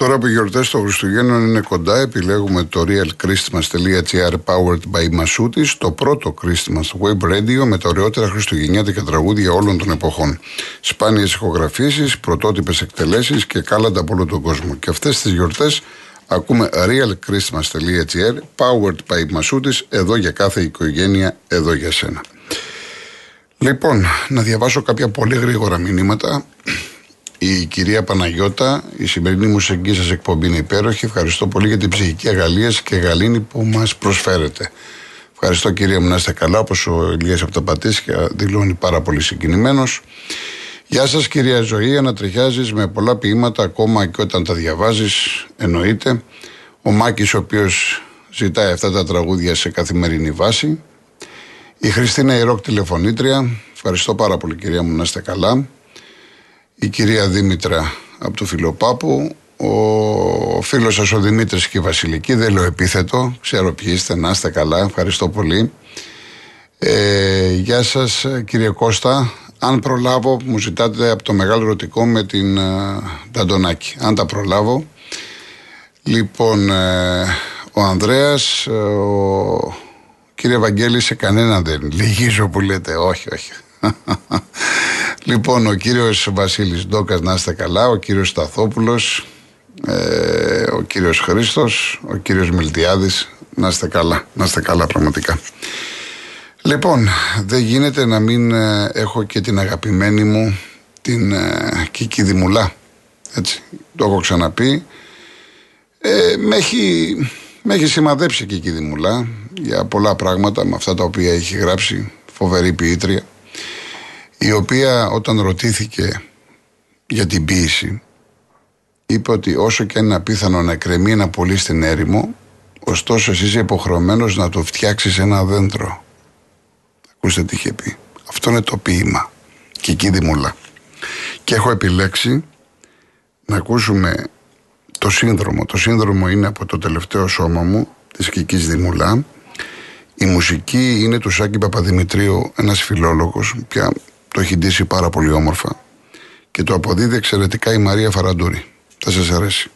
Τώρα που οι γιορτές των Χριστουγέννων είναι κοντά, επιλέγουμε το realchristmas.gr powered by Masutis, το πρώτο Christmas web radio με τα ωραιότερα χριστουγεννιάτικα τραγούδια όλων των εποχών. Σπάνιες ηχογραφήσεις, πρωτότυπες εκτελέσεις και κάλαντα από όλο τον κόσμο. Και αυτές τις γιορτές ακούμε realchristmas.gr powered by Masutis, εδώ για κάθε οικογένεια, εδώ για σένα. Λοιπόν, να διαβάσω κάποια πολύ γρήγορα μηνύματα η κυρία Παναγιώτα, η σημερινή μουσική σας εκπομπή είναι υπέροχη. Ευχαριστώ πολύ για την ψυχική αγαλία και γαλήνη που μας προσφέρετε. Ευχαριστώ κυρία μου να είστε καλά, όπως ο Ηλίας από τα Πατήσια δηλώνει πάρα πολύ συγκινημένος. Γεια σας κυρία Ζωή, ανατριχιάζεις με πολλά ποίηματα ακόμα και όταν τα διαβάζεις, εννοείται. Ο Μάκης, ο οποίος ζητάει αυτά τα τραγούδια σε καθημερινή βάση. Η Χριστίνα Ιρόκ τηλεφωνήτρια. Ευχαριστώ πάρα πολύ κυρία μου να είστε καλά η κυρία Δήμητρα από το Φιλοπάπου, ο φίλος σας ο Δημήτρης και η Βασιλική, δεν λέω επίθετο, ξέρω ποιοι είστε, να είστε καλά, ευχαριστώ πολύ. Ε, γεια σας κύριε Κώστα, αν προλάβω, μου ζητάτε από το μεγάλο ερωτικό με την uh, αν τα προλάβω. Λοιπόν, ε, ο Ανδρέας, ε, ο κύριε Βαγγέλη σε κανέναν δεν λυγίζω που λέτε, όχι, όχι. Λοιπόν, ο κύριος Βασίλης Ντόκας να είστε καλά, ο κύριος Σταθόπουλος, ε, ο κύριος Χρήστος, ο κύριος Μιλτιάδης, να είστε καλά, να είστε καλά πραγματικά. Λοιπόν, δεν γίνεται να μην ε, έχω και την αγαπημένη μου την ε, Κίκη Δημουλά. Έτσι, το έχω ξαναπεί. Ε, με, έχει, με έχει σημαδέψει η Κίκη Δημουλά για πολλά πράγματα με αυτά τα οποία έχει γράψει φοβερή ποιήτρια η οποία όταν ρωτήθηκε για την ποίηση είπε ότι όσο και αν είναι απίθανο να εκκρεμεί ένα πολύ στην έρημο ωστόσο εσύ είσαι υποχρεωμένος να το φτιάξεις ένα δέντρο. Ακούστε τι είχε πει. Αυτό είναι το ποίημα. Και εκεί δημουλά και έχω επιλέξει να ακούσουμε το σύνδρομο. Το σύνδρομο είναι από το τελευταίο σώμα μου της Κικής Δημουλά η μουσική είναι του Σάκη Παπαδημητρίου, ένας φιλόλογος, πια το έχει ντύσει πάρα πολύ όμορφα και το αποδίδει εξαιρετικά η Μαρία Φαραντούρη. Θα σας αρέσει.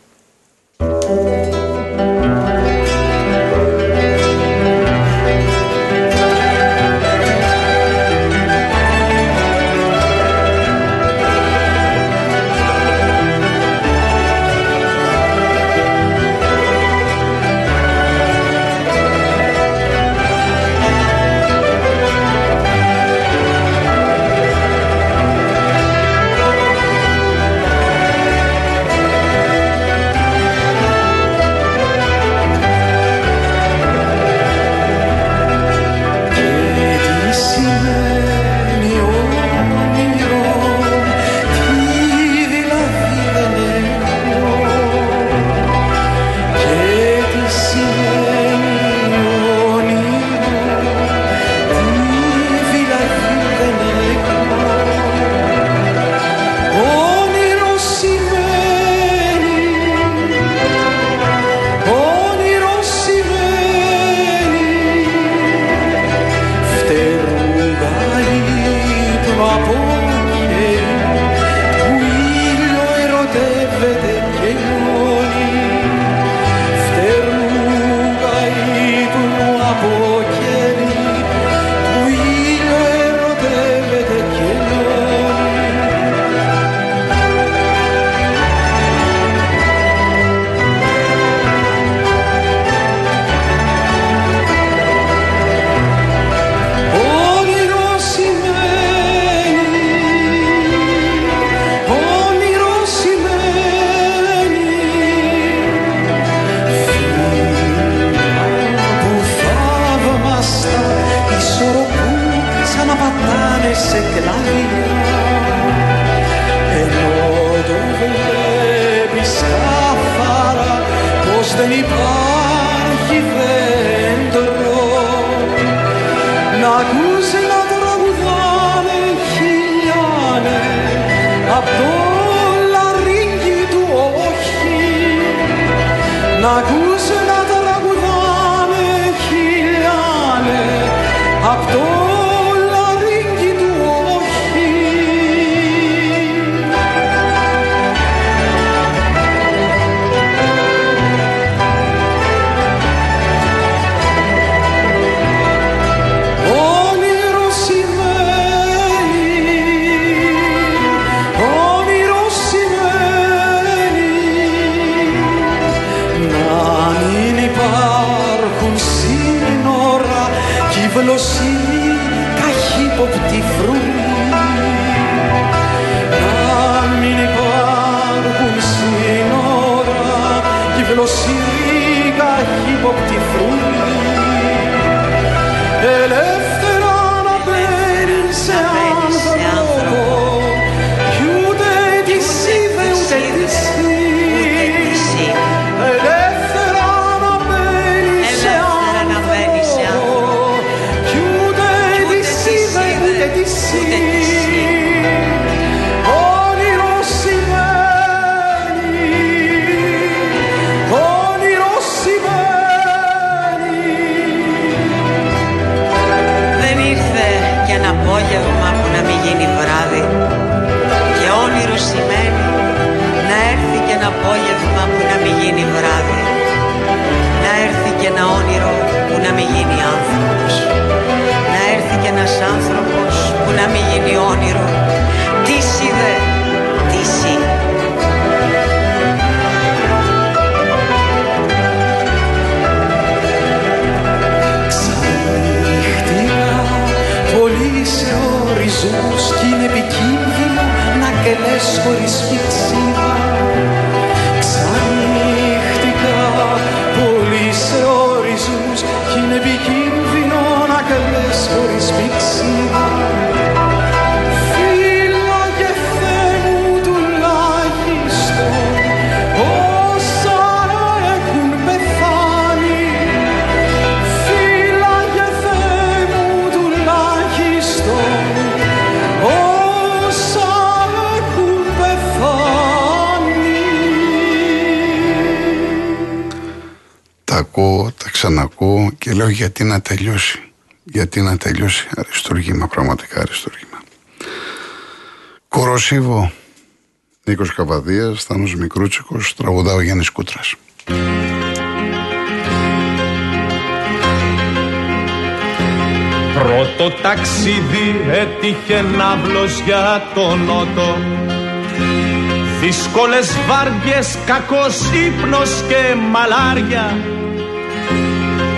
Jesús. Και λέω γιατί να τελειώσει; Γιατί να τελειώσει; Αριστούργημα, πραγματικά αριστούργημα. Κοροσίβο, Νίκος Καβαδίας, Θάνος Μικρούτσικος, τραγουδά ο Γιάννης Κούτρας. Πρώτο ταξίδι έτυχε ναύλος για τον νότο Δύσκολες βάρδιες, κακός ύπνος και μαλάρια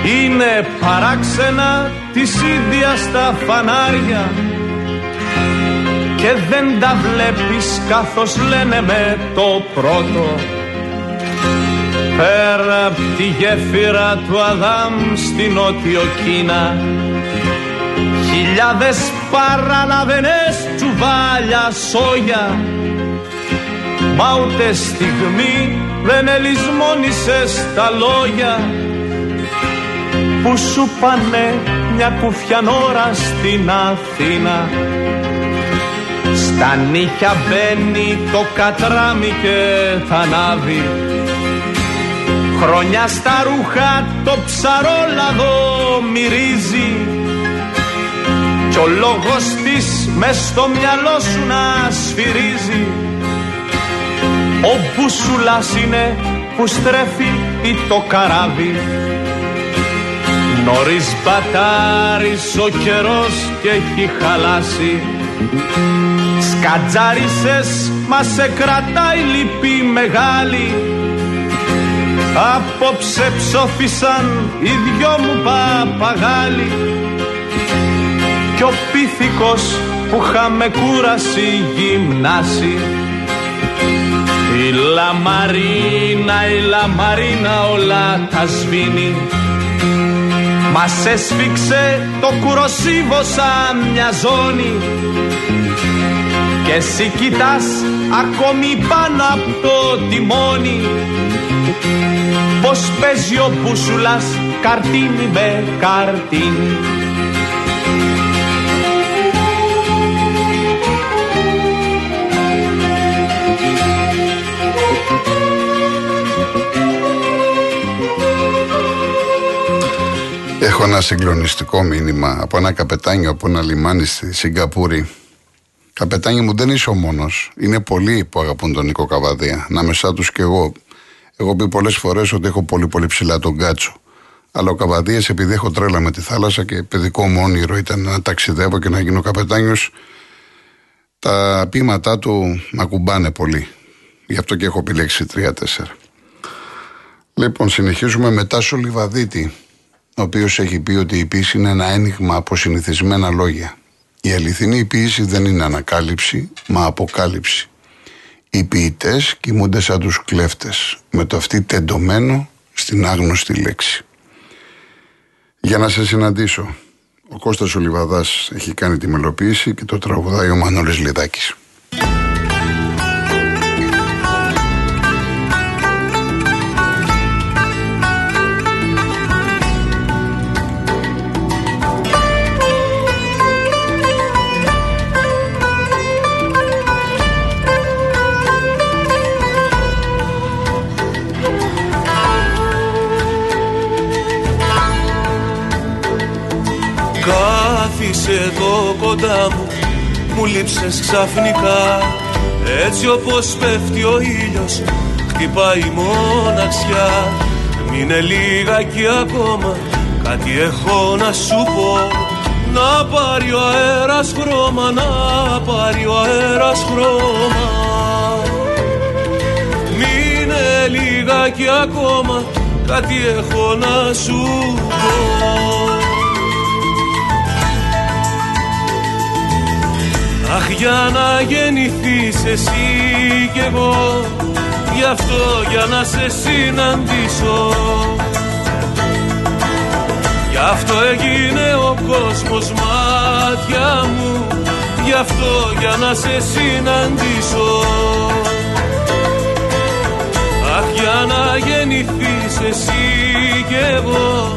Είναι παράξενα της ίδια στα φανάρια Και δεν τα βλέπεις καθώς λένε με το πρώτο. Πέρα απ' τη γέφυρα του Αδάμ στη Νότιο Κίνα Χιλιάδες παραλαβενές τσουβάλια σόγια. Μα ούτε στιγμή δεν ελισμόνησες τα λόγια Που σου πάνε μια κουφιανόρα στην Αθήνα. Στα νύχια μπαίνει το κατράμι και θα ανάβει. Χρόνια στα ρούχα το ψαρόλαδο μυρίζει. Κι ο λόγος της μες στο μυαλό σου να σφυρίζει. Ο μπουσουλάς είναι που στρέφει ή το καράβι Νωρίς μπατάρεις ο καιρός και έχει χαλάσει. Σκατζάρισες μα σε κρατάει λυπή μεγάλη. Απόψε ψόφισαν οι δυο μου παπαγάλοι. Κι ο πίθηκος που είχαμε κούραση γυμνάσει Η λαμαρίνα, η λαμαρίνα όλα τα σβήνει Μας έσφιξε το κουροσίβο σαν μια ζώνη. Και εσύ κοιτάς ακόμη πάνω από το τιμόνι. Πως παίζει ο μπούσουλας καρτίνι με καρτίνι ένα συγκλονιστικό μήνυμα από ένα καπετάνιο από ένα λιμάνι στη Σιγκαπούρη. Καπετάνιο μου δεν είσαι ο μόνος. Είναι πολλοί που αγαπούν τον Νίκο Καβαδία. Ανάμεσά τους και εγώ. Εγώ πει πολλές φορές ότι έχω πολύ πολύ ψηλά τον κάτσο. Αλλά ο Καβαδίας, επειδή έχω τρέλα με τη θάλασσα και παιδικό μου όνειρο ήταν να ταξιδεύω και να γίνω καπετάνιος, τα ποίηματά του με ακουμπάνε πολύ. Γι' αυτό και έχω επιλέξει τρία-τέσσερα. Λοιπόν, συνεχίζουμε μετά στο Λιβαδίτη. Ο οποίος έχει πει ότι η ποίηση είναι ένα ένιγμα από συνηθισμένα λόγια. Η αληθινή ποίηση δεν είναι ανακάλυψη, μα αποκάλυψη. Οι ποιητές κοιμούνται σαν τους κλέφτες, με το αυτή τεντωμένο στην άγνωστη λέξη. Για να σε συναντήσω, ο Κώστας Ολιβαδάς έχει κάνει τη μελοποίηση και το τραγουδάει ο Μανώλης Λιδάκης. Κάθισε εδώ κοντά μου Μου λείψες ξαφνικά. Έτσι όπως πέφτει ο ήλιος Χτυπάει η μοναξιά. Μείνε λίγα ακόμα Κάτι έχω να σου πω. Να πάρει ο αέρας χρώμα Να πάρει ο αέρας χρώμα. Μείνε λίγα ακόμα Κάτι έχω να σου πω Αχ για να γεννηθείς εσύ κι εγώ Γι' αυτό για να σε συναντήσω. Γι' αυτό έγινε ο κόσμος μάτια μου Γι' αυτό για να σε συναντήσω. Αχ για να γεννηθείς εσύ κι εγώ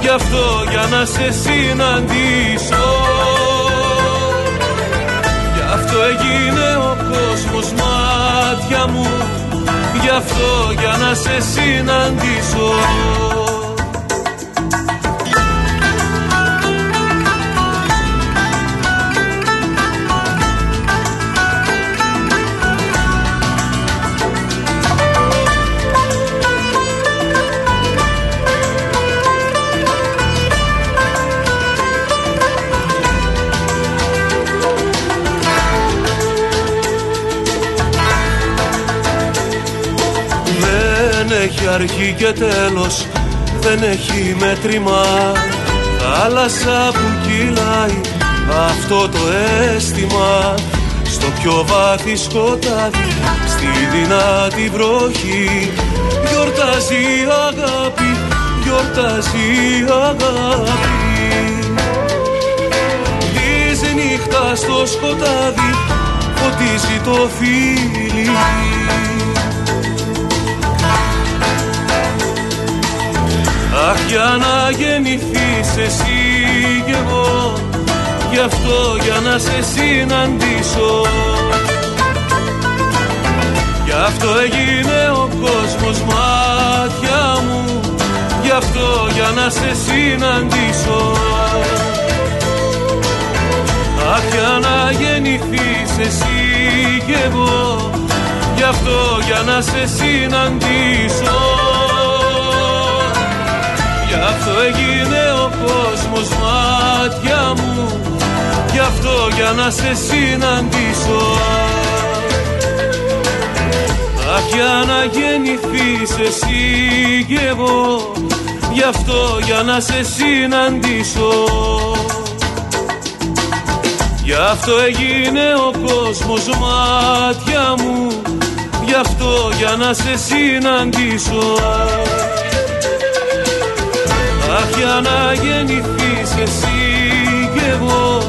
Γι' αυτό για να σε συναντήσω αυτό έγινε ο κόσμος μάτια μου. Γι' αυτό για να σε συναντήσω και τέλος δεν έχει μέτρημα. Θάλασσα που κυλάει αυτό το αίσθημα. Στο πιο βάθη σκοτάδι στη δυνατή βροχή. Γιορτάζει η αγάπη, γιορτάζει η αγάπη. Της νύχτα στο σκοτάδι φωτίζει το φίλι να γεννηθείς εσύ κι εγώ. Γι' αυτό για να σε συναντήσω. Γι' αυτό έγινε ο κόσμος μάτια μου. Γι' αυτό για να σε συναντήσω. Αχ για να γεννηθείς εσύ κι εγώ. Γι' αυτό για να σε συναντήσω Γι' αυτό έγινε ο κόσμος μάτια μου. Γι' αυτό για να σε συναντήσω. Αχ για να γεννηθείς εσύ κι εγώ Γι' αυτό για να σε συναντήσω. Γι' αυτό έγινε ο κόσμος μάτια μου. Γι' αυτό για να σε συναντήσω Αχ για να γεννηθείς εσύ κι εγώ.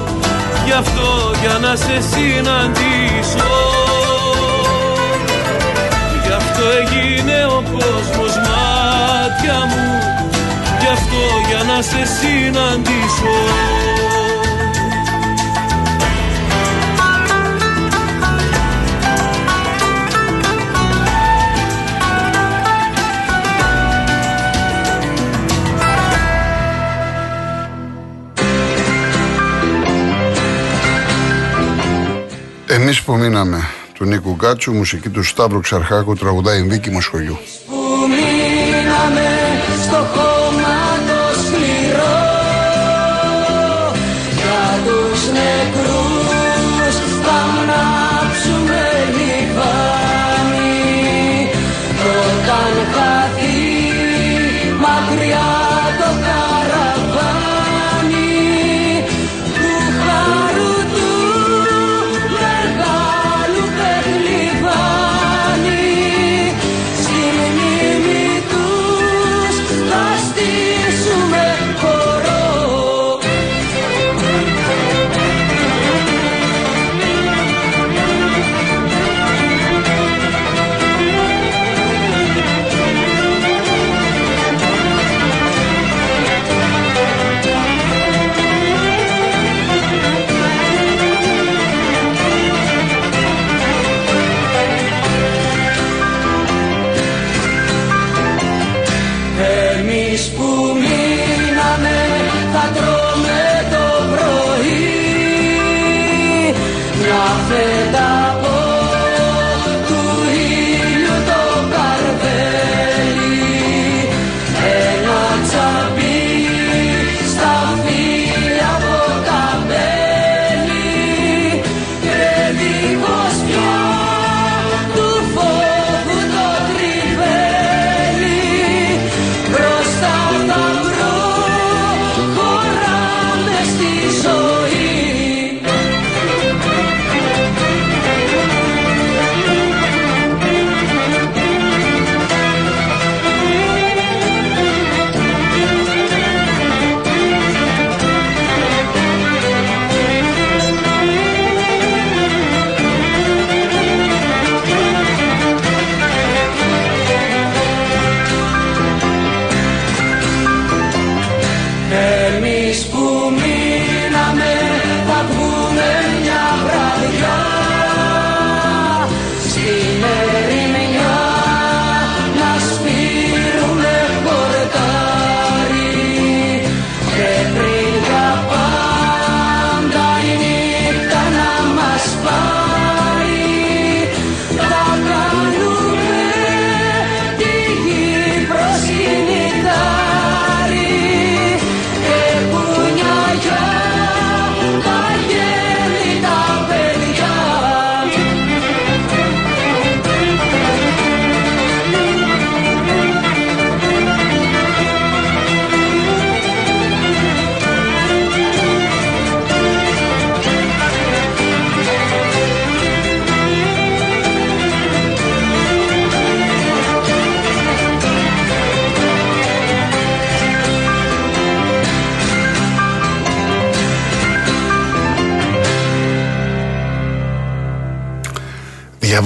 Γι' αυτό για να σε συναντήσω. Γι' αυτό έγινε ο κόσμος μάτια μου. Γι' αυτό για να σε συναντήσω Εμείς που μείναμε του Νίκου Γκάτσου, μουσική του Σταύρου Ξαρχάκου, τραγουδάει Βίκη Μοσχολιού. soledad.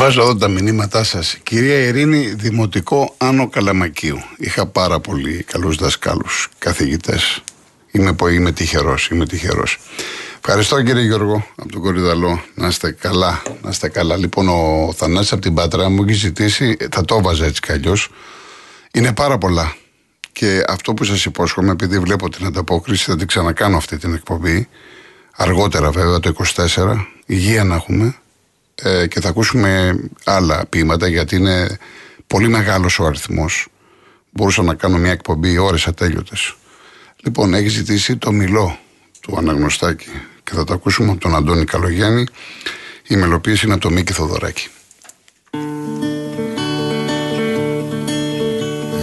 Διαβάζω εδώ τα μηνύματά σας. Κυρία Ειρήνη, Δημοτικό Άνω Καλαμακίου. Είχα πάρα πολύ καλούς δασκάλους, καθηγητές. Είμαι, είμαι τυχερός, είμαι τυχερός. Ευχαριστώ κύριε Γιώργο από τον Κορυδαλό. Να είστε καλά, να είστε καλά. Λοιπόν, ο Θανάσης από την Πάτρα μου έχει ζητήσει, θα το έβαζα έτσι κι αλλιώς. Είναι πάρα πολλά. Και αυτό που σας υπόσχομαι, επειδή βλέπω την ανταπόκριση, θα την ξανακάνω αυτή την εκπομπή. Αργότερα βέβαια το 24. Υγεία να έχουμε ε, και θα ακούσουμε άλλα ποίηματα γιατί είναι πολύ μεγάλος ο αριθμός. Μπορούσα να κάνω μια εκπομπή ώρες ατέλειωτες. Λοιπόν, έχει ζητήσει το μιλό του Αναγνωστάκη και θα το ακούσουμε από τον Αντώνη Καλογιάννη. Η μελοποίηση είναι από το Μίκη Θοδωράκη.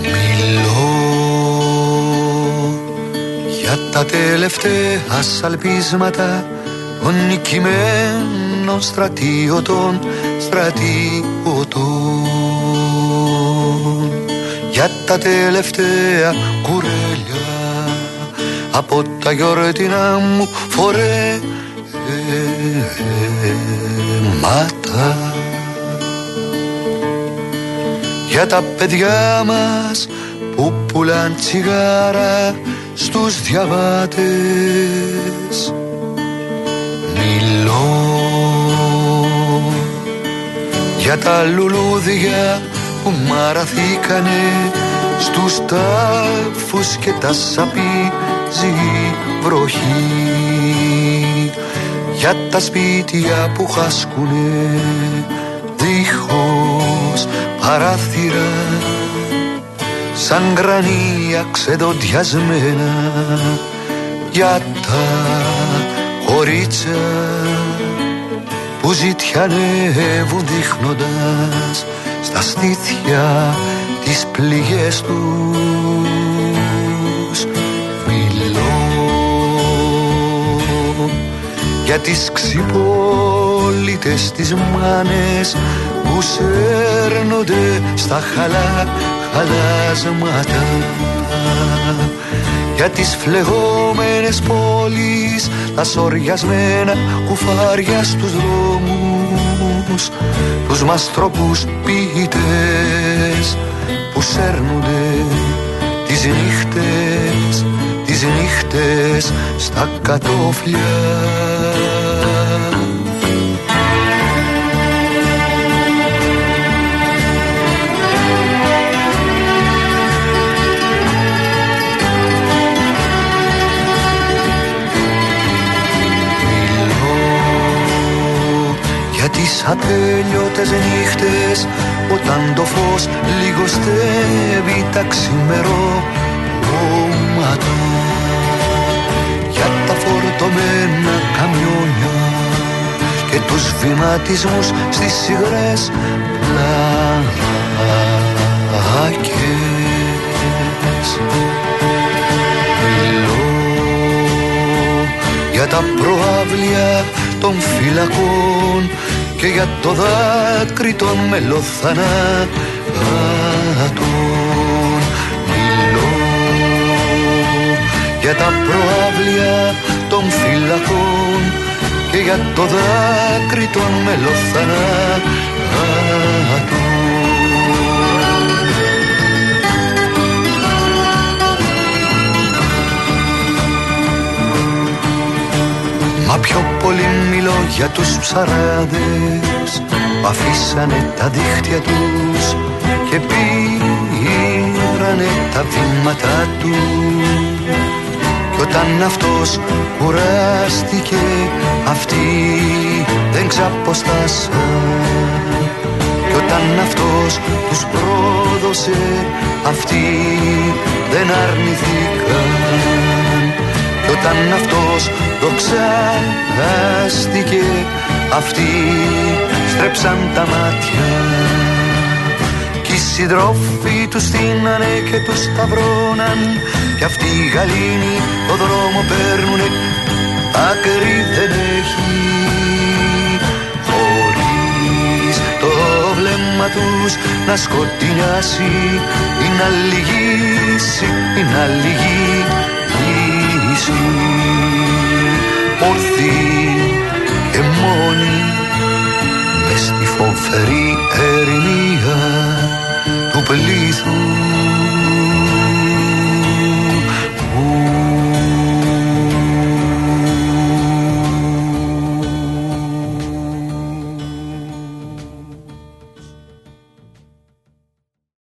Μιλώ για τα τελευταία σαλπίσματα των νικημένων των στρατιωτών, στρατιωτών για τα τελευταία κουρέλια από τα γιορτινά μου φορέματα για τα παιδιά μας που πουλάν τσιγάρα στους διαβάτες μιλώ για τα λουλούδια που μαραθήκανε στους τάφους και τα σαπίζει βροχή. Για τα σπίτια που χάσκουνε δίχως παράθυρα σαν γρανία ξεδοντιασμένα για τα κορίτσα που ζητιανεύουν δείχνοντας στα στήθια τις πληγές τους. Μιλώ για τις ξυπόλυτες τις μάνες που σέρνονται στα χαλά χαλάσματα για τις φλεγόμενες πόλεις τα σοριασμένα κουφάρια στους δρόμους τους μαστρόπους ποιητές που σέρνονται τις νύχτες τις νύχτες στα κατόφλια ατέλειωτες νύχτες όταν το φως λιγοστεύει τα ξημερώματα. Για τα φορτωμένα καμιόνια και τους βηματισμούς στις υγρές πλάκες Μιλώ για τα προάβλια των φυλακών και για το δάκρυ των μελοθανάτων. Μιλώ για τα προάβλια των φυλακών και για το δάκρυ των μελοθανάτων. Μα πιο πολύ μιλώ για τους ψαράδες. Που αφήσανε τα δίχτυα τους και πήρανε τα βήματα τους. Κι όταν αυτός κουράστηκε αυτοί δεν ξαποστάσαν. Κι όταν αυτός τους πρόδωσε αυτοί δεν αρνηθήκαν. Κι όταν αυτός δοξάστηκε αυτοί στρέψαν τα μάτια Κι οι συντρόφοι τους στείνανε και τους σταυρώναν. Κι αυτοί οι γαλήνοι το δρόμο παίρνουνε άκρη δεν έχει. Χωρίς το βλέμμα τους να σκοτεινιάσει ή να λυγίσει ή να λυγίσει Ορθοί και μόνοι μες στη φοβερή ερημία του πλήθους